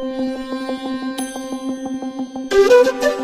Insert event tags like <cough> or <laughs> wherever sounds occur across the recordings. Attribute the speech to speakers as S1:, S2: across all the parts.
S1: Thank you.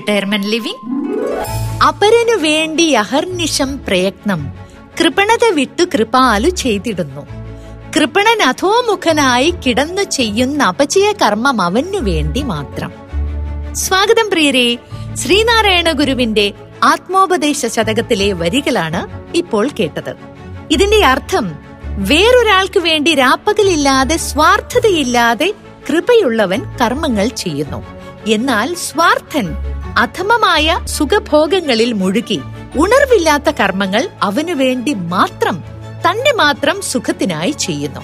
S2: Retirement living അപരനു വേണ്ടി അഹർനിശം പ്രയത്നം. കൃപണത വിട്ടു കൃപാലു ചെയ്തിടുന്നു. കൃപണൻ അധോമുഖനായി കിടന്നു ചെയ്യുന്ന അപചയ കർമ്മം അവനു വേണ്ടി മാത്രം. സ്വാഗതം പ്രിയരെ. ശ്രീനാരായണ ഗുരുവിന്റെ ആത്മോപദേശ ശതകത്തിലെ വരികളാണ് ഇപ്പോൾ കേട്ടത്. ഇതിന്റെ അർത്ഥം വേറൊരാൾക്ക് വേണ്ടി രാപ്പകലില്ലാതെ സ്വാർത്ഥതയില്ലാതെ കൃപയുള്ളവൻ കർമ്മങ്ങൾ ചെയ്യുന്നു. എന്നാൽ സ്വാർത്ഥൻ അധമമായ സുഖഭോഗങ്ങളിൽ മുഴുകി ഉണർവില്ലാത്ത കർമ്മങ്ങൾ അവനു വേണ്ടി മാത്രം തന്നെ മാത്രം സുഖത്തിനായി ചെയ്യുന്നു.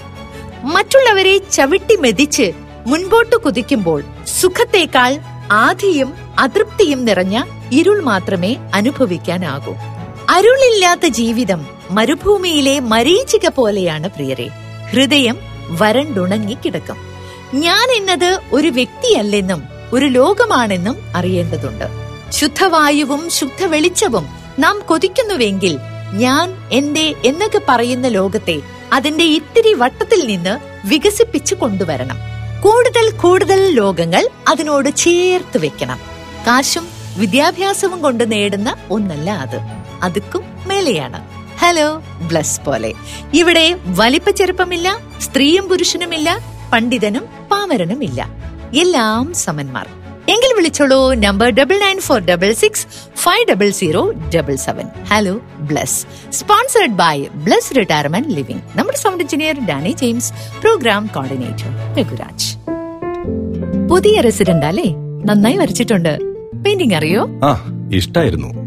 S2: മറ്റുള്ളവരെ ചവിട്ടി മെതിച്ച് മുൻപോട്ട് കുതിക്കുമ്പോൾ സുഖത്തേക്കാൾ ആധിയും അതൃപ്തിയും നിറഞ്ഞ ഇരുൾ മാത്രമേ അനുഭവിക്കാനാകൂ. അരുളില്ലാത്ത ജീവിതം മരുഭൂമിയിലെ മരീചിക പോലെയാണ് പ്രിയരെ. ഹൃദയം വരണ്ടുണങ്ങി കിടക്കും. ഞാൻ എന്നത് ഒരു വ്യക്തിയല്ലെന്നും ഒരു ലോകമാണെന്നും അറിയേണ്ടതുണ്ട്. ശുദ്ധവായുവും ശുദ്ധ വെളിച്ചവും നാം കൊതിക്കുന്നുവെങ്കിൽ ഞാൻ എന്റെ എന്നൊക്കെ പറയുന്ന ലോകത്തെ അതിന്റെ ഇത്തിരി വട്ടത്തിൽ നിന്ന് വികസിപ്പിച്ചു കൊണ്ടുവരണം. കൂടുതൽ കൂടുതൽ ലോകങ്ങൾ അതിനോട് ചേർത്ത് വെക്കണം. കാശും വിദ്യാഭ്യാസവും കൊണ്ട് നേടുന്ന ഒന്നല്ല അത്. അതുക്കും മേലെയാണ്. ഹലോ ബ്ലസ് പോലെ. ഇവിടെ വലിപ്പ ചെറുപ്പമില്ല സ്ത്രീയും പുരുഷനുമില്ല പണ്ഡിതനും പാമരനുമില്ല. എല്ലാം സമന്മാർ. എങ്കിൽ വിളിച്ചോളൂ. Number double nine four double six five double zero double seven hello Bless sponsored by Bless retirement living നമ്മുടെ sound engineer Danny James program coordinator Raghuraj. പുതിയ റെസിഡന്റ് അല്ലേ? നന്നായി വരച്ചിട്ടുണ്ട്. പെയിന്റിംഗ് അറിയോ?
S3: ഇഷ്ടായിരുന്നു.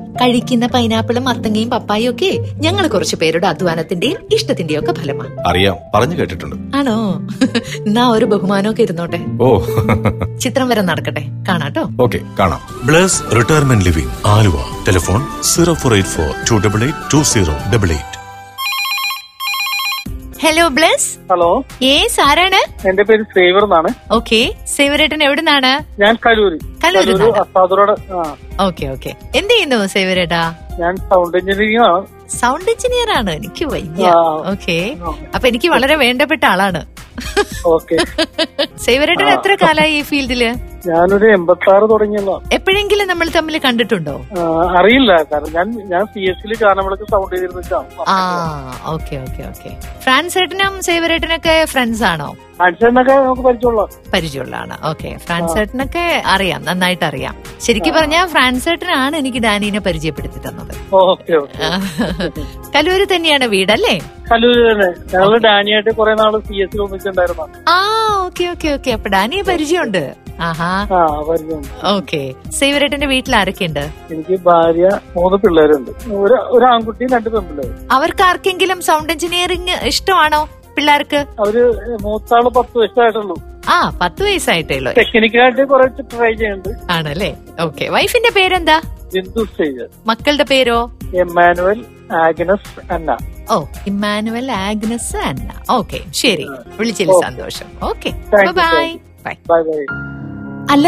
S2: കഴിക്കുന്ന പൈനാപ്പിളും മത്തങ്ങയും പപ്പായും ഒക്കെ ഞങ്ങൾ കുറച്ചു പേരുടെ അധ്വാനത്തിന്റെയും ഇഷ്ടത്തിന്റെയും ഒക്കെ ഫലമാണ്
S3: അറിയാം. പറഞ്ഞു കേട്ടിട്ടുണ്ട്.
S2: ആണോ? എന്നാ ഒരു ബഹുമാനമൊക്കെ ഇരുന്നോട്ടെ.
S3: ഓ.
S2: ചിത്രം വരെ നടക്കട്ടെ. കാണാട്ടോ.
S3: ഓക്കെ കാണാം.
S4: Bless retirement living Aluva. Telephone zero four eight four two double eight two zero double eight.
S2: Hello Bless.
S5: Hello
S2: ace ആരാണ്?
S5: എന്റെ പേര് സേവർ എന്നാണ്.
S2: ഓക്കെ സേവർ ഏട്ടൻ എവിടെ എവിടുന്നാണ്?
S5: ഞാൻ കലൂര്. കലൂര്
S2: നിന്നാണ്.
S5: അസാദുറോട് ആ.
S2: ഓക്കെ ഓക്കെ എന്ത് ചെയ്യുന്നു സേവരേട്ടാ
S5: ഞാൻ സൗണ്ട് എഞ്ചിനീയറിംഗ് ആണ്.
S2: സൗണ്ട് എഞ്ചിനീയർ ആണ്. എനിക്ക് വയ്യ. ഓക്കെ അപ്പൊ എനിക്ക് വളരെ വേണ്ടപ്പെട്ട ആളാണ്. സേവരേട്ടൻ <laughs> എത്ര കാലായി ഈ ഫീൽഡിൽ?
S5: ഞാനൊരു എൺപത്തി ആറ് തുടങ്ങിയല്ലോ
S2: എപ്പോഴെങ്കിലും നമ്മൾ തമ്മിൽ കണ്ടിട്ടുണ്ടോ?
S5: അറിയില്ല. കാരണം ഞാൻ ഞാൻ സി എസ് സൗണ്ട് ചെയ്തിരുന്നിട്ടാണ്
S2: ആ ഓക്കെ ഓക്കെ ഓക്കെ ഫ്രാൻസേട്ടനും സേവരേട്ടനൊക്കെ ഫ്രണ്ട്സ് ആണോ? പരിചയമുള്ളതാണ്. ഓക്കെ ഫ്രാൻസേട്ടനൊക്കെ അറിയാം. നന്നായിട്ട് അറിയാം. ശരിക്കും പറഞ്ഞാൽ ഫ്രാൻസേട്ടനാണ് എനിക്ക് ഡാനിനെ പരിചയപ്പെടുത്തി തന്നത്. <laughs> കലൂര് തന്നെയാണ് വീടല്ലേ
S5: കലൂര് തന്നെ. ഞങ്ങൾ ഡാനിയായിട്ട് കുറെ നാൾ സി എസ് സിയിൽ
S2: ആ ഓക്കെ ഓക്കെ ഓക്കെ. അപ്പൊ ഡാനിയെ പരിചയമുണ്ട്. ഓക്കെ. സേവരേട്ടന്റെ വീട്ടിൽ ആരൊക്കെയുണ്ട്?
S5: എനിക്ക് ഭാര്യ മൂന്ന് പിള്ളേരുണ്ട്. ഒരു ആൺകുട്ടിയും രണ്ട് പെൺപിള്ളേരും.
S2: അവർക്ക് ആർക്കെങ്കിലും സൗണ്ട് എഞ്ചിനീയറിംഗ് ഇഷ്ടമാണോ? പിള്ളേർക്ക്?
S5: അവർ മൂത്താൾ പത്ത് വയസ്സായിട്ടുള്ളൂ.
S2: ആ പത്ത് വയസ്സായിട്ടേ ഉള്ളൂ
S5: ടെക്നിക്കലായിട്ട് കുറച്ച് ട്രൈ ചെയ്യുന്നുണ്ട്.
S2: ആണല്ലേ? ഓക്കെ. വൈഫിന്റെ പേരെന്താ?
S5: ബിന്ദു
S2: മക്കളുടെ പേരോ?
S5: Emmanuel Agnes Anna.
S2: ഓ ഇമ്മാനുവൽ ആഗ്നസ് അന്ന. ഓക്കെ ശരി. വിളിച്ചതിൽ. സന്തോഷം. Okay. Bye bye
S5: bye bye
S2: അല്ല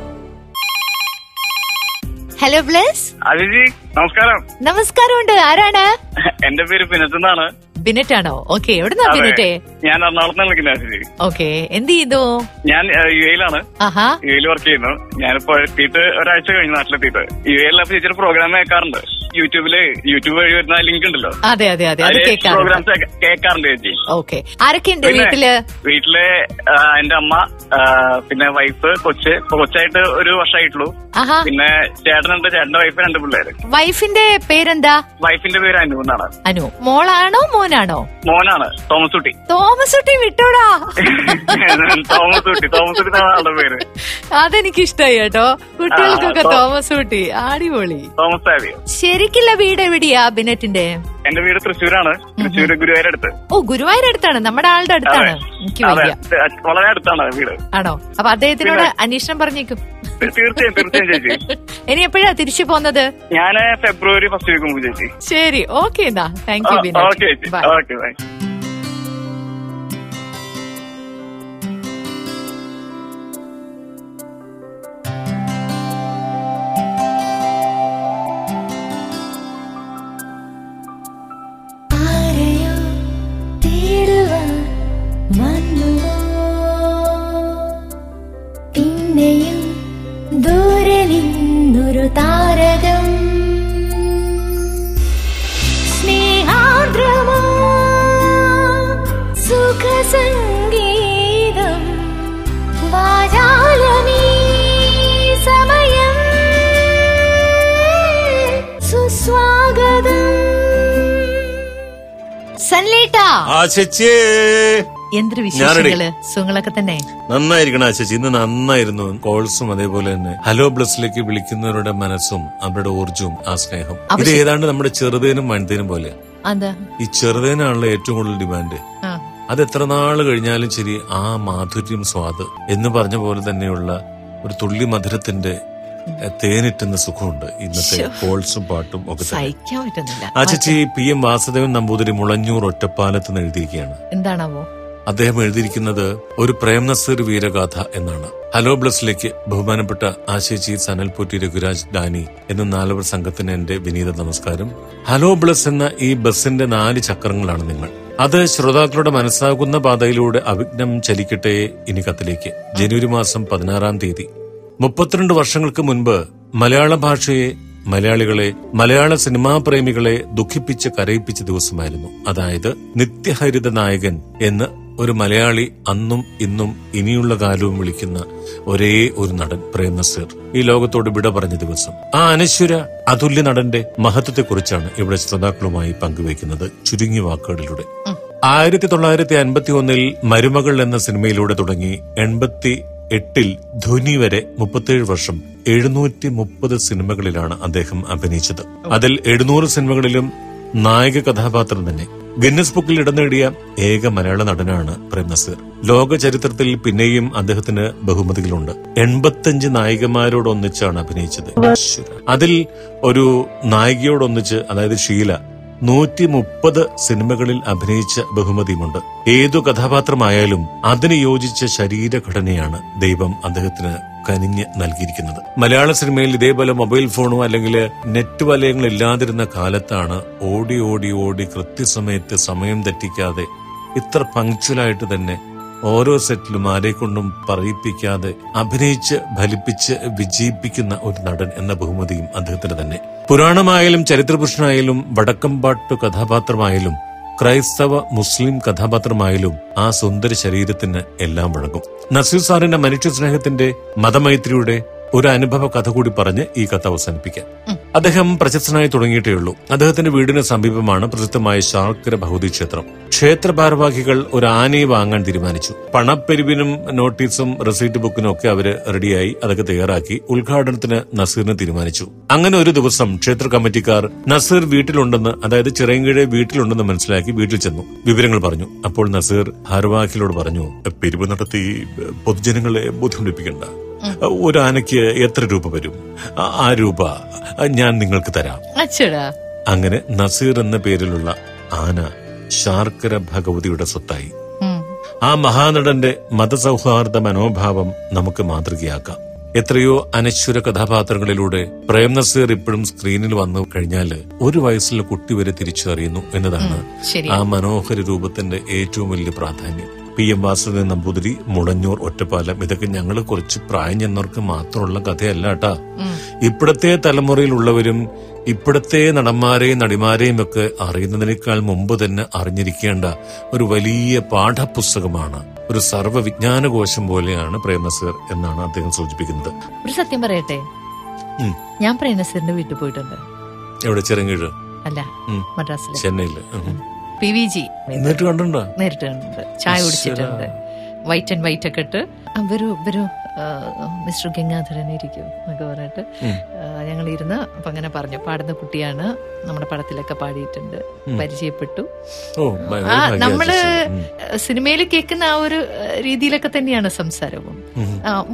S2: Hello Bless
S5: അജിജി നമസ്കാരം.
S2: നമസ്കാരമുണ്ട്. ആരാണ്?
S5: എന്റെ പേര് പിനത്ത് എന്നാണ്.
S2: ബിനറ്റ് ആണോ ഓക്കെ എവിടുന്നാ. ബിനറ്റെ
S5: ഞാൻ എറണാകുളത്ത് വിളിക്കുന്നത്
S2: ഓക്കെ എന്ത് ചെയ്തു?
S5: ഞാൻ യു എയിലാണ് യു എയിൽ വർക്ക് ചെയ്യുന്നു. ഞാനിപ്പോ എത്തിയിട്ട് ഒരാഴ്ച കഴിഞ്ഞു നാട്ടിലെത്തിയിട്ട്. യു എയിൽ അപ്പൊ ചേച്ചി പ്രോഗ്രാം കേൾക്കാറുണ്ട്. യൂട്യൂബിൽ യൂട്യൂബ് വഴി വരുന്ന ലിങ്ക് ഉണ്ടല്ലോ.
S2: അതെ അതെ അതെ. അത്
S5: പ്രോഗ്രാംസ് കേൾക്കാറുണ്ട്. ചേച്ചി.
S2: ഓക്കെ ആരൊക്കെയുണ്ട്
S5: വീട്ടിൽ? വീട്ടിൽ എന്റെ അമ്മ പിന്നെ വൈഫ് കൊച്ച്. കൊച്ചായിട്ട് ഒരു വർഷമായിട്ടുള്ളൂ പിന്നെ ചേട്ടനുണ്ട് ചേട്ടന്റെ വൈഫ് രണ്ട് പിള്ളേര്.
S2: വൈഫിന്റെ പേരെന്താ?
S5: വൈഫിന്റെ പേര് അനു എന്നാണ്.
S2: അനു. മോളാണോ മോനാണോ?
S5: മോനാണ് തോമസ് കുട്ടി
S2: തോമസ് കുട്ടി വിട്ടോടാ.
S5: തോമസ് കുട്ടി തോമസ് കുട്ടി പേര്?
S2: അതെനിക്ക് ഇഷ്ടമായി കേട്ടോ. കുട്ടികൾക്കൊക്കെ തോമസ് കുട്ടി അടിപൊളി.
S5: തോമസ്
S2: ശരിക്കില്ല വീട് എവിടെയാ ബിനറ്റിന്റെ
S5: എന്റെ വീട് തൃശ്ശൂരാണ് തൃശ്ശൂര് ഗുരുവായൂർ അടുത്ത്.
S2: ഓ ഗുരുവായൂർ അടുത്താണ്. നമ്മുടെ ആളുടെ അടുത്താണ്. എനിക്ക്
S5: വളരെ അടുത്താണ് വീട്.
S2: ആണോ? അപ്പൊ അദ്ദേഹത്തിനോട് അന്വേഷണം പറഞ്ഞേക്കും.
S5: തീർച്ചയായും തീർച്ചയായും ചേച്ചി. <laughs>
S2: ഇനി എപ്പോഴാ തിരിച്ചു പോന്നത്
S5: ഞാൻ ഫെബ്രുവരി ഫസ്റ്റ് വീക്ക് മുമ്പ് ചേച്ചി.
S2: ശരി ഓക്കെ എന്നാ. താങ്ക് യു
S5: ഓക്കെ
S2: ബൈ സൺലേട്ടാ.
S4: ആ ചേച്ചിയേ
S2: എന്തൊരു വിശേഷങ്ങൾ സുഖങ്ങളൊക്കെ തന്നെ?
S4: നന്നായിരിക്കണം ആശിച്ച് ഇന്ന് നന്നായിരുന്നു. കോൾസും അതേപോലെ തന്നെ. ഹലോ ബ്ലസ്സിലേക്ക് വിളിക്കുന്നവരുടെ മനസ്സും അവരുടെ ഊർജവും ആ സ്നേഹം ഇത് ഏതാണ്ട് നമ്മുടെ ചെറുതേനും വനിതേനും പോലെ ഈ ചെറുതേനാണല്ലോ ഏറ്റവും കൂടുതൽ ഡിമാൻഡ്. അത് എത്ര നാൾ കഴിഞ്ഞാലും ശരി ആ മാധുര്യം സ്വാദ് എന്ന് പറഞ്ഞ പോലെ തന്നെയുള്ള ഒരു തുള്ളി മധുരത്തിന്റെ എ, തേനിട്ടുന്ന സുഖമുണ്ട്. ഇന്നത്തെ. കോൾസും പാട്ടും ഒക്കെ തന്നെ.
S2: സഹിക്കാൻ പറ്റുന്നില്ല.
S4: ആ ചേച്ചി പി എം വാസുദേവൻ നമ്പൂതിരി മുളഞ്ഞൂർ ഒറ്റപ്പാലത്ത് നിന്ന് എഴുതിയിരിക്കുകയാണ്.
S2: എന്താണാവോ?
S4: അദ്ദേഹം എഴുതിയിരിക്കുന്നത് ഒരു പ്രേംനസീർ വീരഗാഥ എന്നാണ്. ഹലോ ബ്ലസ്സിലേക്ക് ബഹുമാനപ്പെട്ട ആശേച്ചി സനൽപൂറ്റി രഘുരാജ് ഡാനി എന്ന നാലവർ സംഘത്തിന് എന്റെ വിനീത നമസ്കാരം. ഹലോ ബ്ലസ് എന്ന ഈ ബസിന്റെ നാല് ചക്രങ്ങളാണ് നിങ്ങൾ. അത് ശ്രോതാക്കളുടെ മനസ്സാകുന്ന പാതയിലൂടെ അവിഘ്നം ചലിക്കട്ടെ ഇനി കത്തിലേക്ക്. ജനുവരി മാസം പതിനാറാം തീയതി. മുപ്പത്തിരണ്ട് വർഷങ്ങൾക്ക് മുൻപ് മലയാള ഭാഷയെ മലയാളികളെ മലയാള സിനിമാ പ്രേമികളെ ദുഃഖിപ്പിച്ച് കരയിപ്പിച്ച ദിവസമായിരുന്നു. അതായത് നിത്യഹരിത നായകൻ എന്ന് ഒരു മലയാളി അന്നും ഇന്നും ഇനിയുള്ള കാലവും വിളിക്കുന്ന ഒരേ ഒരു നടൻ പ്രേം നസീർ ഈ ലോകത്തോട് വിട പറഞ്ഞ ദിവസം. ആ അനശ്വര അതുല്യ നടന്റെ മഹത്വത്തെക്കുറിച്ചാണ് ഇവിടെ ശ്രോതാക്കളുമായി പങ്കുവയ്ക്കുന്നത് ചുരുങ്ങിയ വാക്കുകളിലൂടെ. ആയിരത്തി തൊള്ളായിരത്തി അൻപത്തി ഒന്നിൽ മരുമകൾ എന്ന സിനിമയിലൂടെ തുടങ്ങി എൺപത്തി എട്ടിൽ ധോനി വരെ മുപ്പത്തിയേഴ് വർഷം എഴുന്നൂറ്റി മുപ്പത് സിനിമകളിലാണ് അദ്ദേഹം അഭിനയിച്ചത്. അതിൽ എഴുന്നൂറ് സിനിമകളിലും നായക കഥാപാത്രം തന്നെ. ഗിന്നസ് ബുക്കിൽ ഇടം നേടിയ ഏക മലയാള നടനാണ് പ്രേം നസീർ. ലോക ചരിത്രത്തിൽ പിന്നെയും അദ്ദേഹത്തിന് ബഹുമതികളുണ്ട്. എൺപത്തഞ്ച് നായികമാരോടൊന്നിച്ചാണ് അഭിനയിച്ചത്. അതിൽ ഒരു നായികയോടൊന്നിച്ച് അതായത് ഷീല നൂറ്റി മുപ്പത് സിനിമകളിൽ അഭിനയിച്ച ബഹുമതിയുമുണ്ട്. ഏതു കഥാപാത്രമായാലും അതിന് യോജിച്ച ശരീരഘടനയാണ് ദൈവം അദ്ദേഹത്തിന് കനിഞ്ഞ് നൽകിയിരിക്കുന്നത്. മലയാള സിനിമയിൽ ഇതേപോലെ മൊബൈൽ ഫോണോ അല്ലെങ്കിൽ നെറ്റ് വലയങ്ങൾ ഇല്ലാതിരുന്ന കാലത്താണ് ഓടി ഓടി ഓടി കൃത്യസമയത്ത് സമയം തെറ്റിക്കാതെ ഇത്ര പങ്ക്ച്വലായിട്ട് തന്നെ ഓരോ സെറ്റിലും ആരെക്കൊണ്ടും പറയിപ്പിക്കാതെ അഭിനയിച്ച് ഫലിപ്പിച്ച് വിജയിപ്പിക്കുന്ന ഒരു നടൻ എന്ന ബഹുമതിയും അദ്ദേഹത്തിന് തന്നെ. പുരാണമായാലും ചരിത്രപുരുഷനായാലും വടക്കമ്പാട്ട് കഥാപാത്രമായാലും ക്രൈസ്തവ മുസ്ലിം കഥാപാത്രമായാലും ആ സുന്ദര ശരീരത്തിന് എല്ലാം വഴങ്ങും. നസീർ സാറിന്റെ മനുഷ്യ സ്നേഹത്തിന്റെ മതമൈത്രിയുടെ ഒരു അനുഭവ കഥ കൂടി പറഞ്ഞ് ഈ കഥ അവസാനിപ്പിക്കാം. അദ്ദേഹം പ്രശസ്തനായി തുടങ്ങിയിട്ടേ ഉള്ളൂ. അദ്ദേഹത്തിന്റെ വീടിന് സമീപമാണ് പ്രസിദ്ധമായ ശാർക്കര ഭൗതി ക്ഷേത്രം. ക്ഷേത്ര ഭാരവാഹികൾ ഒരു ആനയെ വാങ്ങാൻ തീരുമാനിച്ചു. പണപ്പെരിവിനും നോട്ടീസും റെസീറ്റ് ബുക്കിനും ഒക്കെ അവർ റെഡിയായി അതൊക്കെ തയ്യാറാക്കി ഉദ്ഘാടനത്തിന് നസീറിനെ തീരുമാനിച്ചു. അങ്ങനെ ഒരു ദിവസം ക്ഷേത്ര കമ്മിറ്റിക്കാർ നസീർ വീട്ടിലുണ്ടെന്ന് അതായത് ചിറയൻകീഴെ വീട്ടിലുണ്ടെന്ന് മനസ്സിലാക്കി വീട്ടിൽ ചെന്നു. വിവരങ്ങൾ പറഞ്ഞു. അപ്പോൾ നസീർ ഭാരവാഹികളോട് പറഞ്ഞു പിരിവ് നടത്തി പൊതുജനങ്ങളെ ബുദ്ധിമുട്ടിപ്പിക്കണ്ട ഒരു ആനയ്ക്ക് എത്ര രൂപ വരും? ആ- രൂപ ഞാൻ നിങ്ങൾക്ക് തരാം. അങ്ങനെ നസീർ എന്ന പേരിലുള്ള ആന ശാർക്കര ഭഗവതിയുടെ സ്വത്തായി. ആ മഹാനടന്റെ മതസൗഹാർദ്ദ മനോഭാവം നമുക്ക് മാതൃകയാക്കാം. എത്രയോ അനശ്വര കഥാപാത്രങ്ങളിലൂടെ പ്രേം നസീർ ഇപ്പോഴും സ്ക്രീനിൽ വന്നു കഴിഞ്ഞാൽ ഒരു വയസ്സിലെ കുട്ടി വരെ തിരിച്ചറിയുന്നു എന്നതാണ് ആ മനോഹര രൂപത്തിന്റെ ഏറ്റവും വലിയ പ്രാധാന്യം. പി എം വാസുദേവൻ നമ്പൂതിരി മുളഞ്ഞൂർ ഒറ്റപ്പാലം ഇതൊക്കെ ഞങ്ങൾ കുറച്ച് പ്രായം ചെന്നവർക്ക് മാത്രമുള്ള കഥയല്ല കേട്ടാ. ഇപ്പോഴത്തെ തലമുറയിലുള്ളവരും ഇപ്പോഴത്തെ നടന്മാരെയും നടിമാരെയും ഒക്കെ അറിയുന്നതിനേക്കാൾ മുമ്പ് തന്നെ അറിഞ്ഞിരിക്കേണ്ട ഒരു വലിയ പാഠപുസ്തകമാണ്. ഒരു സർവവിജ്ഞാനകോശം പോലെയാണ് പ്രേമസർ എന്നാണ് അദ്ദേഹം സൂചിപ്പിക്കുന്നത്.
S2: ഒരു സത്യം പറയട്ടെ? ഞാൻ പ്രേമസിറിന്റെ വീട്ടിൽ പോയിട്ടുണ്ട്.
S4: എവിടെ? ചെറുങ്കീഴ്?
S2: അല്ല
S4: മദ്രാസിൽ ചെന്നൈയിൽ.
S2: P V G.
S4: നേരിട്ട് കണ്ടിട്ടുണ്ട്?
S2: നേരിട്ട് കണ്ടിട്ടുണ്ട്. ചായ കുടിച്ചിട്ടുണ്ട്. വൈറ്റ് ആൻഡ് വൈറ്റ് ഒക്കെ ഇട്ട്. വരൂ വരൂ. മിസ്റ്റർ ഗംഗാധരൻ ഇരിക്കും എന്നൊക്കെ പറഞ്ഞിട്ട് ഞങ്ങൾ ഇരുന്ന് അപ്പൊ അങ്ങനെ പറഞ്ഞു. പാടുന്ന കുട്ടിയാണ് നമ്മുടെ പടത്തിലൊക്കെ പാടിയിട്ടുണ്ട്. പരിചയപ്പെട്ടു. ആ
S4: നമ്മൾ
S2: സിനിമയിൽ കേൾക്കുന്ന ആ ഒരു രീതിയിലൊക്കെ തന്നെയാണ് സംസാരവും.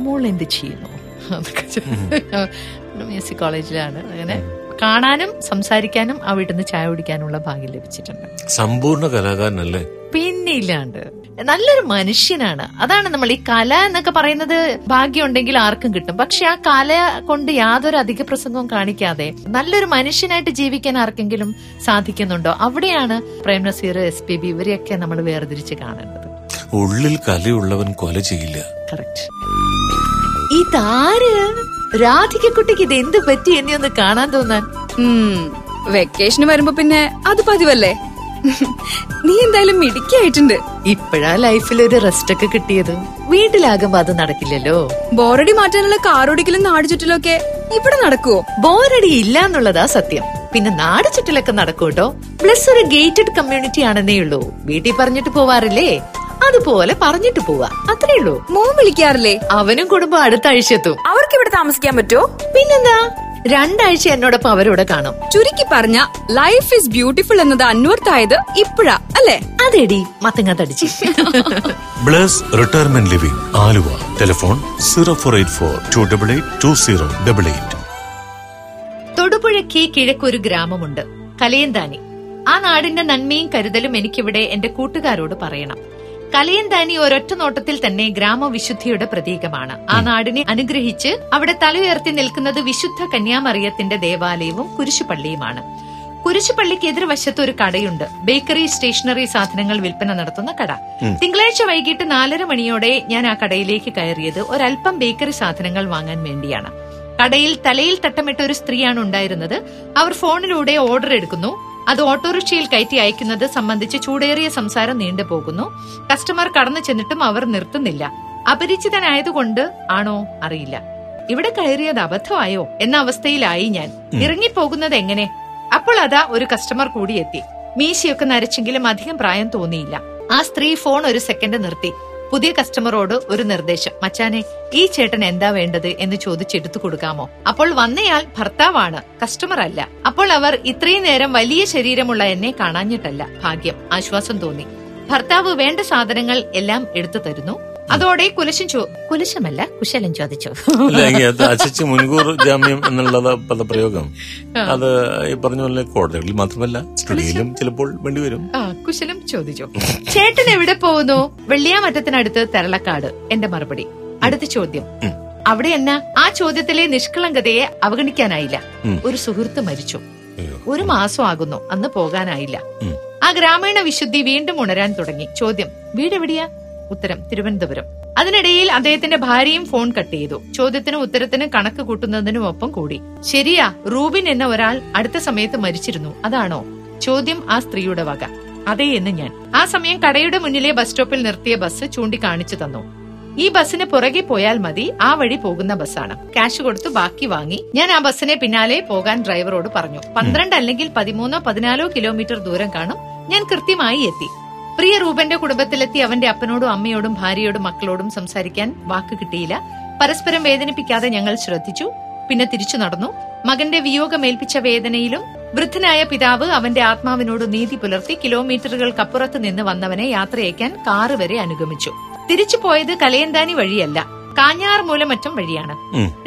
S2: മോൾ എന്ത് ചെയ്യുന്നു? <laughs> മ്യൂസിക് കോളേജിലാണ്. അങ്ങനെ കാണാനും സംസാരിക്കാനും ആ വീട്ടിൽ നിന്ന് ചായ കുടിക്കാനുള്ള ഭാഗ്യം ലഭിച്ചിട്ടുണ്ട്.
S4: സമ്പൂർണ കലാകാരനല്ലേ?
S2: പിന്നെ ഇല്ലാണ്ട് നല്ലൊരു മനുഷ്യനാണ്. അതാണ് നമ്മൾ ഈ കല എന്നൊക്കെ പറയുന്നത് ഭാഗ്യം ഉണ്ടെങ്കിൽ ആർക്കും കിട്ടും. പക്ഷെ ആ കല കൊണ്ട് യാതൊരു അധിക പ്രസംഗവും കാണിക്കാതെ നല്ലൊരു മനുഷ്യനായിട്ട് ജീവിക്കാൻ ആർക്കെങ്കിലും സാധിക്കുന്നുണ്ടോ? അവിടെയാണ് Prem Nazir S P B ഇവരെയൊക്കെ നമ്മൾ വേർതിരിച്ച് കാണേണ്ടത്.
S4: ഉള്ളിൽ കലയുള്ളവൻ കൊല ചെയ്യില്ല.
S2: കറക്റ്റ് ഇതാര്? രാധികക്കുട്ടിക്ക് ഇത് എന്ത് പറ്റി എന്നെ ഒന്ന് കാണാൻ തോന്നാൻ?
S6: വെക്കേഷന് വരുമ്പോ പിന്നെ അത് പതിവല്ലേ? നീ എന്തായാലും മിടുക്കിയായിട്ടുണ്ട്.
S2: ഇപ്പോഴാ ലൈഫിൽ ഒരു റെസ്റ്റ് ഒക്കെ കിട്ടിയത്. വീട്ടിലാകുമ്പോ അത് നടക്കില്ലല്ലോ.
S6: ബോറടി മാറ്റാനുള്ള കാറോടിക്കലും നാട് ചുറ്റിലും ഒക്കെ ഇവിടെ നടക്കുവോ?
S2: ബോറടി ഇല്ല എന്നുള്ളതാ സത്യം. പിന്നെ നാട് ചുറ്റിലൊക്കെ നടക്കൂട്ടോ? പ്ലസ് ഒരു ഗേറ്റഡ് കമ്മ്യൂണിറ്റി ആണെന്നേ ഉള്ളൂ. വീട്ടിൽ പറഞ്ഞിട്ട് പോവാറില്ലേ? അതുപോലെ പറഞ്ഞിട്ട് പോവാ. അത്രേ ഉള്ളൂ.
S6: മോൻ വിളിക്കാറില്ലേ?
S2: അവനും കുടുംബം അടുത്ത ആഴ്ച എത്തും.
S6: ഇവിടെ താമസിക്കാൻ പറ്റുമോ
S2: പിന്നെന്താ? രണ്ടാഴ്ച എന്നോടൊപ്പം അവരോട് കാണും.
S6: ചുരുക്കി പറഞ്ഞ ലൈഫ് ഇസ് ബ്യൂട്ടിഫുൾ എന്നത് അന്വർത്ഥായത് ഇപ്പഴാ അല്ലേ?
S2: അതെടി മത്തങ്ങ തടിച്ച്.
S4: Bless retirement living Aluva. Telephone zero four eight four two double eight two zero double eight.
S2: തൊടുപുഴയ്ക്ക് കിഴക്കൊരു ഗ്രാമമുണ്ട് കലയന്താനി. ആ നാടിന്റെ നന്മയും കരുതലും എനിക്കിവിടെ എന്റെ കൂട്ടുകാരോട് പറയണം. കലയന്താനി ഒരൊറ്റ നോട്ടത്തിൽ തന്നെ ഗ്രാമവിശുദ്ധിയുടെ പ്രതീകമാണ്. ആ നാടിനെ അനുഗ്രഹിച്ച് അവിടെ തലയുയർത്തി നിൽക്കുന്നത് വിശുദ്ധ കന്യാമറിയത്തിന്റെ ദേവാലയവും കുരിശുപള്ളിയുമാണ്. കുരിശുപള്ളിക്ക് എതിർവശത്ത് ഒരു കടയുണ്ട്. ബേക്കറി സ്റ്റേഷനറി സാധനങ്ങൾ വിൽപ്പന നടത്തുന്ന കട. തിങ്കളാഴ്ച വൈകിട്ട് നാലര മണിയോടെ ഞാൻ ആ കടയിലേക്ക് കയറിയത് ഒരൽപ്പം ബേക്കറി സാധനങ്ങൾ വാങ്ങാൻ വേണ്ടിയാണ്. കടയിൽ തലയിൽ തട്ടമിട്ട ഒരു സ്ത്രീയാണ് ഉണ്ടായിരുന്നത്. അവർ ഫോണിലൂടെ ഓർഡർ എടുക്കുന്നു. അത് ഓട്ടോറിക്ഷയിൽ കയറ്റി അയക്കുന്നത് സംബന്ധിച്ച് ചൂടേറിയ സംസാരം നീണ്ടുപോകുന്നു കസ്റ്റമർ കടന്നു ചെന്നിട്ടും അവർ നിർത്തുന്നില്ല. അപരിചിതനായതുകൊണ്ട് ആണോ അറിയില്ല. ഇവിടെ കയറിയത് അബദ്ധമായോ എന്ന അവസ്ഥയിലായി ഞാൻ. ഇറങ്ങിപ്പോകുന്നത് എങ്ങനെ? അപ്പോൾ അതാ ഒരു കസ്റ്റമർ കൂടിയെത്തി മീശയൊക്കെ നരച്ചെങ്കിലും അധികം പ്രായം തോന്നിയില്ല. ആ സ്ത്രീ ഫോൺ ഒരു സെക്കൻഡ് നിർത്തി. പുതിയ കസ്റ്റമറോട് ഒരു നിർദ്ദേശം. മച്ചാനെ ഈ ചേട്ടൻ എന്താ വേണ്ടത്? എന്ന് ചോദിച്ചെടുത്തു കൊടുക്കാമോ? അപ്പോൾ വന്നയാൾ ഭർത്താവാണ് കസ്റ്റമർ അല്ല. അപ്പോൾ അവർ ഇത്രയും നേരം വലിയ ശരീരമുള്ള എന്നെ കാണാഞ്ഞിട്ടല്ല. ഭാഗ്യം ആശ്വാസം തോന്നി. ഭർത്താവ് വേണ്ട സാധനങ്ങൾ എല്ലാം എടുത്തു തരുന്നു. അതോടെ കുലശം ചോ കുലശമല്ല കുശലം ചോദിച്ചു.
S4: അശിച്ച് മുൻകൂർ ജാമ്യം എന്നുള്ളത് പദപ്രയോഗം അത് ഈ പറഞ്ഞ പോലെ കോടതികളിൽ മാത്രമല്ല സ്ത്രീയിലും ചിലപ്പോൾ വേണ്ടിവരും
S2: കുശലം ചോദിച്ചു. ചേട്ടൻ എവിടെ പോകുന്നു? വെള്ളിയാമറ്റത്തിനടുത്ത് തെരളക്കാട്. എന്റെ മറുപടി. അടുത്ത ചോദ്യം. അവിടെ എന്നാ ആ ചോദ്യത്തിലെ നിഷ്കളങ്കതയെ അവഗണിക്കാനായില്ല. ഒരു സുഹൃത്ത് മരിച്ചു. ഒരു മാസം ആകുന്നു. അന്ന് പോകാനായില്ല. ആ ഗ്രാമീണ വിശുദ്ധി വീണ്ടും ഉണരാൻ തുടങ്ങി. ചോദ്യം. വീട് എവിടെയാ ഉത്തരം തിരുവനന്തപുരം. അതിനിടയിൽ അദ്ദേഹത്തിന്റെ ഭാര്യയും ഫോൺ കട്ട് ചെയ്തു. ചോദ്യത്തിനും ഉത്തരത്തിനും കണക്ക് കൂട്ടുന്നതിനും ഒപ്പം കൂടി. ശരിയാ റൂബിൻ എന്ന ഒരാൾ അടുത്ത സമയത്ത് മരിച്ചിരുന്നു. അതാണോ? ചോദ്യം ആ സ്ത്രീയുടെ വക. അതെ എന്ന് ഞാൻ. ആ സമയം കടയുടെ മുന്നിലെ ബസ് സ്റ്റോപ്പിൽ നിർത്തിയ ബസ് ചൂണ്ടിക്കാണിച്ചു തന്നു. ഈ ബസ്സിന് പുറകെ പോയാൽ മതി. ആ വഴി പോകുന്ന ബസ്സാണ്. ക്യാഷ് കൊടുത്തു ബാക്കി വാങ്ങി. ഞാൻ ആ ബസ്സിനെ പിന്നാലെ പോകാൻ ഡ്രൈവറോട് പറഞ്ഞു. പന്ത്രണ്ട് അല്ലെങ്കിൽ പതിമൂന്നോ പതിനാലോ കിലോമീറ്റർ ദൂരം കാണും. ഞാൻ കൃത്യമായി എത്തി. പ്രിയ റൂബന്റെ കുടുംബത്തിലെത്തി അവന്റെ അപ്പനോടും അമ്മയോടും ഭാര്യയോടും മക്കളോടും സംസാരിക്കാൻ വാക്ക് കിട്ടിയില്ല. പരസ്പരം വേദനിപ്പിക്കാതെ ഞങ്ങൾ ശ്രദ്ധിച്ചു. പിന്നെ തിരിച്ചു നടന്നു. മകന്റെ വിയോഗമേൽപ്പിച്ച വേദനയിലും വൃദ്ധനായ പിതാവ് അവന്റെ ആത്മാവിനോട് നീതി പുലർത്തി കിലോമീറ്ററുകൾക്കപ്പുറത്ത് നിന്ന് വന്നവനെ യാത്രയക്കാൻ കാറ് വരെ അനുഗമിച്ചു. തിരിച്ചു പോയത് കലയന്താനി വഴിയല്ല. കാഞ്ഞാർ മൂലമറ്റം വഴിയാണ്.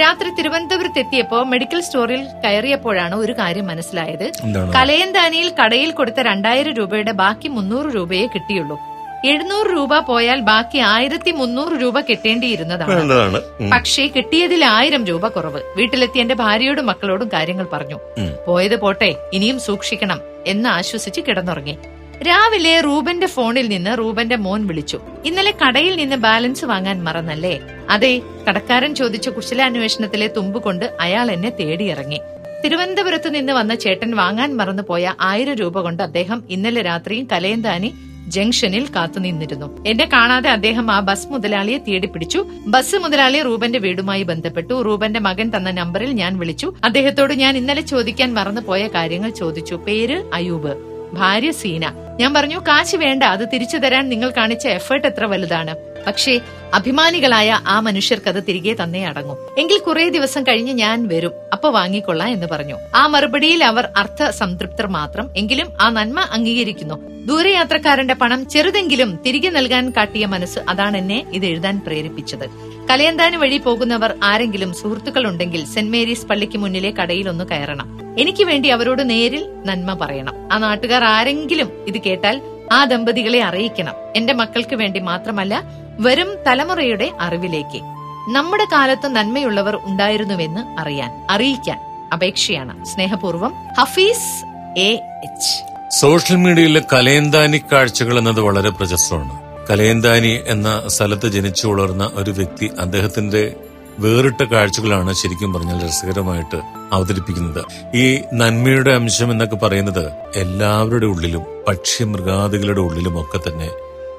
S2: രാത്രി തിരുവനന്തപുരത്ത് എത്തിയപ്പോ മെഡിക്കൽ സ്റ്റോറിൽ കയറിയപ്പോഴാണ് ഒരു കാര്യം മനസ്സിലായത്. കലയന്താനിയിൽ കടയിൽ കൊടുത്ത രണ്ടായിരം രൂപയുടെ ബാക്കി മുന്നൂറ് രൂപയെ കിട്ടിയുള്ളൂ. എഴുന്നൂറ് രൂപ പോയാൽ ബാക്കി ആയിരത്തി മുന്നൂറ് രൂപ കിട്ടേണ്ടിയിരുന്നതാണ്. പക്ഷേ കിട്ടിയതിൽ ആയിരം രൂപ കുറവ്. വീട്ടിലെത്തി എന്റെ ഭാര്യയോടും മക്കളോടും കാര്യങ്ങൾ പറഞ്ഞു. പോയത് പോട്ടെ ഇനിയും സൂക്ഷിക്കണം എന്ന് ആശ്വസിച്ച് കിടന്നുറങ്ങി. രാവിലെ റൂബന്റെ ഫോണിൽ നിന്ന് റൂബന്റെ മോൻ വിളിച്ചു. ഇന്നലെ കടയിൽ നിന്ന് ബാലൻസ് വാങ്ങാൻ മറന്നല്ലേ? അതെ കടക്കാരൻ ചോദിച്ച കുശലാന്വേഷണത്തിലെ തുമ്പ് കൊണ്ട് അയാൾ എന്നെ തേടിയിറങ്ങി. തിരുവനന്തപുരത്ത് നിന്ന് വന്ന ചേട്ടൻ വാങ്ങാൻ മറന്നുപോയ ആയിരം രൂപ കൊണ്ട് അദ്ദേഹം ഇന്നലെ രാത്രിയും കലയന്താനി ജംഗ്ഷനിൽ കാത്തുനിന്നിരുന്നു എന്നെ കാണാതെ അദ്ദേഹം ആ ബസ് മുതലാളിയെ തേടിപ്പിടിച്ചു. ബസ് മുതലാളി റൂബന്റെ വീടുമായി ബന്ധപ്പെട്ടു. റൂബന്റെ മകൻ തന്ന നമ്പറിൽ ഞാൻ വിളിച്ചു. അദ്ദേഹത്തോട് ഞാൻ ഇന്നലെ ചോദിക്കാൻ മറന്നുപോയ കാര്യങ്ങൾ ചോദിച്ചു. പേര് അയൂബ് ഭാര്യ സീന. ഞാൻ പറഞ്ഞു കാശ് വേണ്ട അത് തിരിച്ചു തരാൻ നിങ്ങൾ കാണിച്ച എഫേർട്ട് എത്ര വലുതാണ്. പക്ഷേ അഭിമാനികളായ ആ മനുഷ്യർക്കത് തിരികെ തന്നേ അടങ്ങും. എങ്കിൽ കുറെ ദിവസം കഴിഞ്ഞ് ഞാൻ വരും. അപ്പൊ വാങ്ങിക്കൊള്ളാം എന്ന് പറഞ്ഞു. ആ മറുപടിയിൽ അവർ അർത്ഥ സംതൃപ്തർ മാത്രം. എങ്കിലും ആ നന്മ അംഗീകരിക്കുന്നു. ദൂരയാത്രക്കാരന്റെ പണം ചെറുതെങ്കിലും തിരികെ നൽകാൻ കാട്ടിയ മനസ്സ് അതാണ് എന്നെ ഇത് എഴുതാൻ പ്രേരിപ്പിച്ചത്. കലയന്താന് വഴി പോകുന്നവർ ആരെങ്കിലും സുഹൃത്തുക്കൾ ഉണ്ടെങ്കിൽ സെന്റ് മേരീസ് പള്ളിക്ക് മുന്നിലെ കടയിൽ ഒന്ന് കയറണം. എനിക്ക് വേണ്ടി അവരോട് നേരിൽ നന്മ പറയണം. ആ നാട്ടുകാർ ആരെങ്കിലും ഇത് കേട്ടാൽ ആ ദമ്പതികളെ അറിയിക്കണം. എന്റെ മക്കൾക്ക് വേണ്ടി മാത്രമല്ല വരും തലമുറയുടെ അറിവിലേക്ക്. നമ്മുടെ കാലത്ത് നന്മയുള്ളവർ ഉണ്ടായിരുന്നുവെന്ന് അറിയാൻ അറിയിക്കാൻ അപേക്ഷയാണ്. സ്നേഹപൂർവം ഹഫീസ് എ എച്ച്.
S4: സോഷ്യൽ മീഡിയയിലെ കലയന്താനി കാഴ്ചകൾ എന്നത് വളരെ പ്രശസ്തമാണ്. കലയന്താനി എന്ന സ്ഥലത്ത് ജനിച്ചു വളർന്ന ഒരു വ്യക്തി അദ്ദേഹത്തിന്റെ വേറിട്ട കാഴ്ചകളാണ് ശരിക്കും പറഞ്ഞാൽ രസകരമായിട്ട് അവതരിപ്പിക്കുന്നത്. ഈ നന്മയുടെ അംശം എന്നൊക്കെ പറയുന്നത് എല്ലാവരുടെ ഉള്ളിലും പക്ഷി മൃഗാദികളുടെ ഉള്ളിലും ഒക്കെ തന്നെ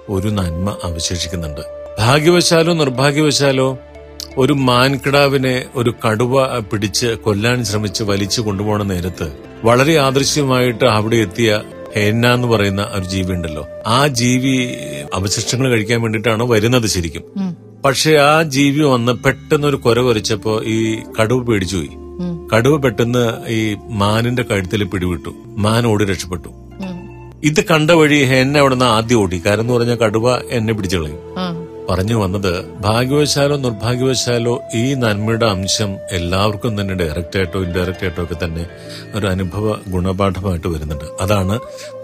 S4: ഒരു നന്മ അവശേഷിക്കുന്നുണ്ട്. ഭാഗ്യവശാലോ നിർഭാഗ്യവശാലോ ഒരു മാൻകിടാവിനെ ഒരു കടുവ പിടിച്ച് കൊല്ലാൻ ശ്രമിച്ച് വലിച്ചു കൊണ്ടുപോകുന്ന നേരത്ത് വളരെ ആദൃശ്യമായിട്ട് അവിടെ എത്തിയ ഹേന്ന എന്ന് പറയുന്ന ഒരു ജീവി ഉണ്ടല്ലോ. ആ ജീവി അവശിഷ്ടങ്ങൾ കഴിക്കാൻ വേണ്ടിയിട്ടാണ് വരുന്നത് ശരിക്കും. പക്ഷെ ആ ജീവി വന്ന് പെട്ടെന്ന് ഒരു കൊര കൊരച്ചപ്പോ ഈ കടുവ് കടുവ പേടിച്ചുപോയി കടുവ് പെട്ടെന്ന് ഈ മാനിന്റെ കഴുത്തിൽ പിടിവിട്ടു. മാൻ ഓടി രക്ഷപ്പെട്ടു. ഇത് കണ്ട വഴി എന്നെ അവിടെ നിന്ന് ആദ്യം ഓടി. കാരണം എന്ന് പറഞ്ഞ കടുവ എന്നെ പിടിച്ചു കളയും പറഞ്ഞു വന്നത് ഭാഗ്യവശാലോ നിർഭാഗ്യവശാലോ ഈ നന്മയുടെ അംശം എല്ലാവർക്കും തന്നെ ഡയറക്റ്റ് ആയിട്ടോ ഇൻഡയറക്റ്റ് ആയിട്ടോ ഒക്കെ തന്നെ ഒരു അനുഭവ ഗുണപാഠമായിട്ട് വരുന്നുണ്ട്. അതാണ്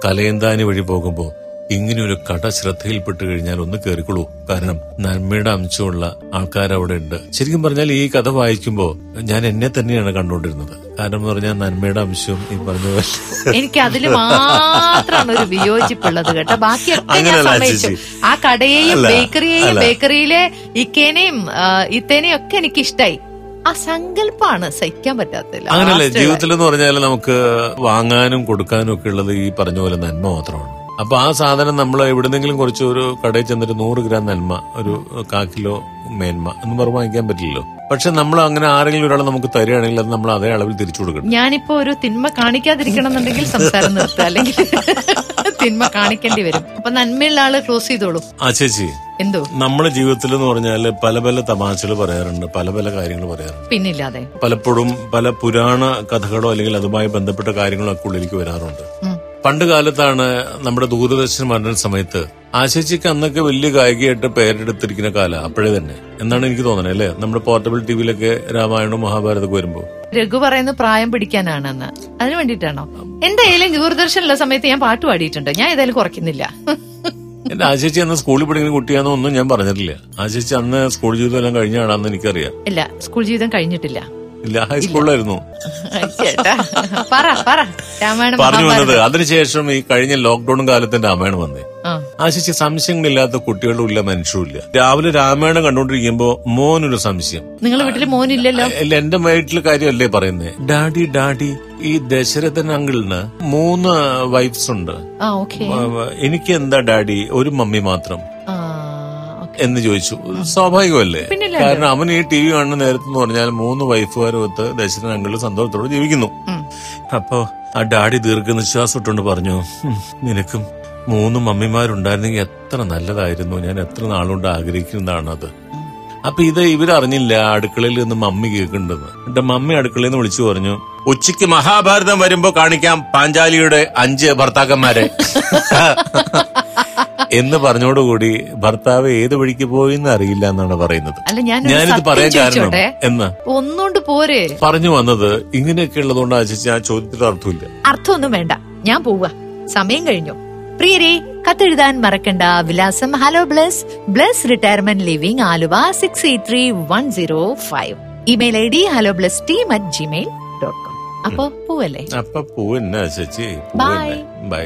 S4: കലയന്താനി വഴി പോകുമ്പോൾ ഇങ്ങനെ ഒരു കട ശ്രദ്ധയിൽപ്പെട്ട് കഴിഞ്ഞാൽ ഒന്ന് കയറിക്കൊള്ളൂ കാരണം നന്മയുടെ അംശമുള്ള ആൾക്കാർ അവിടെ ഉണ്ട് ശരിക്കും പറഞ്ഞാൽ ഈ കഥ വായിക്കുമ്പോൾ ഞാൻ എന്നെ തന്നെയാണ് കണ്ടുകൊണ്ടിരുന്നത്. കാരണം എന്ന് പറഞ്ഞാൽ നന്മയുടെ അംശവും ഈ പറഞ്ഞ പോലെ
S2: എനിക്ക് അതിൽ മാത്രമാണ് ഒരു വിയോജിപ്പുള്ളത് കേട്ടോ. ബാക്കിയൊക്കെ ഞാൻ സമ്മതിച്ചു. ആ കടയെയും ബേക്കറിയെയും ബേക്കറിയിലെ ഇക്കേനെയും ഇത്തേനെയും ഒക്കെ എനിക്ക് ഇഷ്ടായി ആ സങ്കല്പാണ് സഹിക്കാൻ പറ്റാത്തില്ല
S4: അങ്ങനല്ലേ ജീവിതത്തിൽ എന്ന് പറഞ്ഞാൽ നമുക്ക് വാങ്ങാനും കൊടുക്കാനും ഒക്കെ ഉള്ളത് ഈ പറഞ്ഞ പോലെ നന്മ മാത്രമാണ്. അപ്പൊ ആ സാധനം നമ്മൾ എവിടെന്നെങ്കിലും കുറച്ച് ഒരു കടയിൽ ചെന്നിട്ട് നൂറ് ഗ്രാം നന്മ ഒരു കാ കിലോ മേന്മ എന്ന് പറഞ്ഞ് വാങ്ങിക്കാൻ പറ്റില്ലല്ലോ. പക്ഷെ നമ്മൾ അങ്ങനെ ആരെങ്കിലും ഒരാൾ നമുക്ക് തരികയാണെങ്കിൽ അത് നമ്മൾ അതേ അളവിൽ തിരിച്ചു കൊടുക്കണം.
S2: ഞാനിപ്പോ ഒരു തിന്മ കാണിക്കാതിരിക്കണം എന്നുണ്ടെങ്കിൽ സംസാരം നിർത്തുക അല്ലെങ്കിൽ തിന്മ കാണിക്കേണ്ടി വരും. അപ്പൊ നന്മയുള്ള ആൾ ക്ലോസ് ചെയ്തോളൂ.
S4: ആ ചേച്ചി.
S2: എന്തോ?
S4: നമ്മുടെ ജീവിതത്തിൽ എന്ന് പറഞ്ഞാൽ പല പല തമാശകൾ പറയാറുണ്ട് പല പല കാര്യങ്ങൾ പറയാറുണ്ട്.
S2: പിന്നില്ലാതെ.
S4: പലപ്പോഴും പല പുരാണ കഥകളോ അല്ലെങ്കിൽ അതുമായി ബന്ധപ്പെട്ട കാര്യങ്ങളോ ഒക്കെ ഉള്ളിലേക്ക് വരാറുണ്ട്. പണ്ട് കാലത്താണ് നമ്മുടെ ദൂരദർശൻ വരുന്ന സമയത്ത് ആശേഷിക്ക് അന്നൊക്കെ വലിയ ഗായികയായിട്ട് പേരെടുത്തിരിക്കുന്ന കാലം അപ്പോഴേ തന്നെ എന്നാണ് എനിക്ക് തോന്നുന്നത് അല്ലേ? നമ്മുടെ പോർട്ടബിൾ ടിവിയിലൊക്കെ രാമായണവും മഹാഭാരതമൊക്കെ വരുമ്പോ.
S2: രഘു പറയുന്ന പ്രായം പിടിക്കാനാണെന്ന് അതിനു വേണ്ടിയിട്ടാണോ? എന്തായാലും ദൂരദർശനുള്ള സമയത്ത് ഞാൻ പാട്ട് പാടിയിട്ടുണ്ട്. ഞാൻ ഏതായാലും കുറയ്ക്കുന്നില്ല.
S4: എന്റെ ആശേച്ചി അന്ന് സ്കൂളിൽ പഠിക്കുന്ന കുട്ടിയാണെന്ന് ഒന്നും ഞാൻ പറഞ്ഞിട്ടില്ല. ആശേച്ചി അന്ന് സ്കൂൾ ജീവിതം എല്ലാം കഴിഞ്ഞാണെന്ന് എനിക്കറിയാം.
S2: ഇല്ല സ്കൂൾ ജീവിതം കഴിഞ്ഞിട്ടില്ല.
S4: ഇല്ല ഹൈസ്കൂളിലായിരുന്നു.
S2: ചേട്ടാ പറ പറ. രാമായണം
S4: പറഞ്ഞു വന്നത് അതിനുശേഷം ഈ കഴിഞ്ഞ ലോക്ക്ഡൌൺ കാലത്ത് രാമായണം വന്നേ. ആശിച്ച് സംശയങ്ങളില്ലാത്ത കുട്ടികളും ഇല്ല മനുഷ്യരും ഇല്ല. രാവിലെ രാമായണം കണ്ടോണ്ടിരിക്കുമ്പോ മോനൊരു സംശയം.
S2: നിങ്ങളെ വീട്ടിൽ മോനില്ലല്ലോ?
S4: അല്ല എന്റെ വീട്ടിലെ കാര്യമല്ലേ പറയുന്നേ. ഡാഡി ഡാഡി ഈ ദശരഥൻ അങ്കിളിന് മൂന്ന് വൈഫ്സ് ഉണ്ട്. എനിക്ക് എന്താ ഡാഡി? ഒരു മമ്മി മാത്രം. എന്ന് ചോദിച്ചു. സ്വാഭാവികമല്ലേ? കാരണം അവൻ ഈ ടി വി കാണുന്ന നേരത്തെ എന്ന് പറഞ്ഞാൽ മൂന്ന് വൈഫുകാരൊത്ത് ഒത്ത് ദശരഥൻ അങ്കിൾ സന്തോഷത്തോടെ ജീവിക്കുന്നു. അപ്പൊ ആ ഡാഡി ദീർഘനിശ്വാസം ഇട്ടുകൊണ്ട് പറഞ്ഞു നിനക്കും മൂന്ന് മമ്മിമാരുണ്ടായിരുന്നെങ്കിൽ എത്ര നല്ലതായിരുന്നു. ഞാൻ എത്ര നാളുകൊണ്ട് ആഗ്രഹിക്കുന്നതാണ് അത് അപ്പൊ ഇത് ഇവരറിഞ്ഞില്ല അടുക്കളയിൽ നിന്ന് മമ്മി കേൾക്കുന്നുണ്ടെന്ന് എന്റെ മമ്മി അടുക്കളയിൽ നിന്ന് വിളിച്ചു പറഞ്ഞു ഉച്ചയ്ക്ക് മഹാഭാരതം വരുമ്പോ കാണിക്കാം പാഞ്ചാലിയുടെ അഞ്ച് ഭർത്താക്കന്മാരെ. <laughs> എന്ന് പറഞ്ഞോടുകൂടി ഭർത്താവ് ഏത് വഴിക്ക് പോയി എന്ന് അറിയില്ല എന്നാണ് പറയുന്നത്.
S2: അല്ല ഞാൻ
S4: ഞാനിത് പറയാൻ കാരണം എന്ന്?
S2: ഒന്നുകൊണ്ട് പോരെ?
S4: പറഞ്ഞു വന്നത് ഇങ്ങനെയൊക്കെ ഉള്ളതുകൊണ്ട് ആശിച്ച് ആ ചോദ്യത്തിൽ അർത്ഥമില്ല.
S2: അർത്ഥമൊന്നും വേണ്ട. ഞാൻ പോവുക. സമയം കഴിഞ്ഞു. പ്രിയരെ കത്തെഴുതാൻ മറക്കണ്ട. വിലാസം. Hello Bless. Bless retirement living Aluva six eight three one zero five email I D hello Bless team at Gmail dot com അപ്പൊ പോവല്ലേ?
S4: അപ്പൊ പൂവന്നെ
S2: ബൈ
S4: ബൈ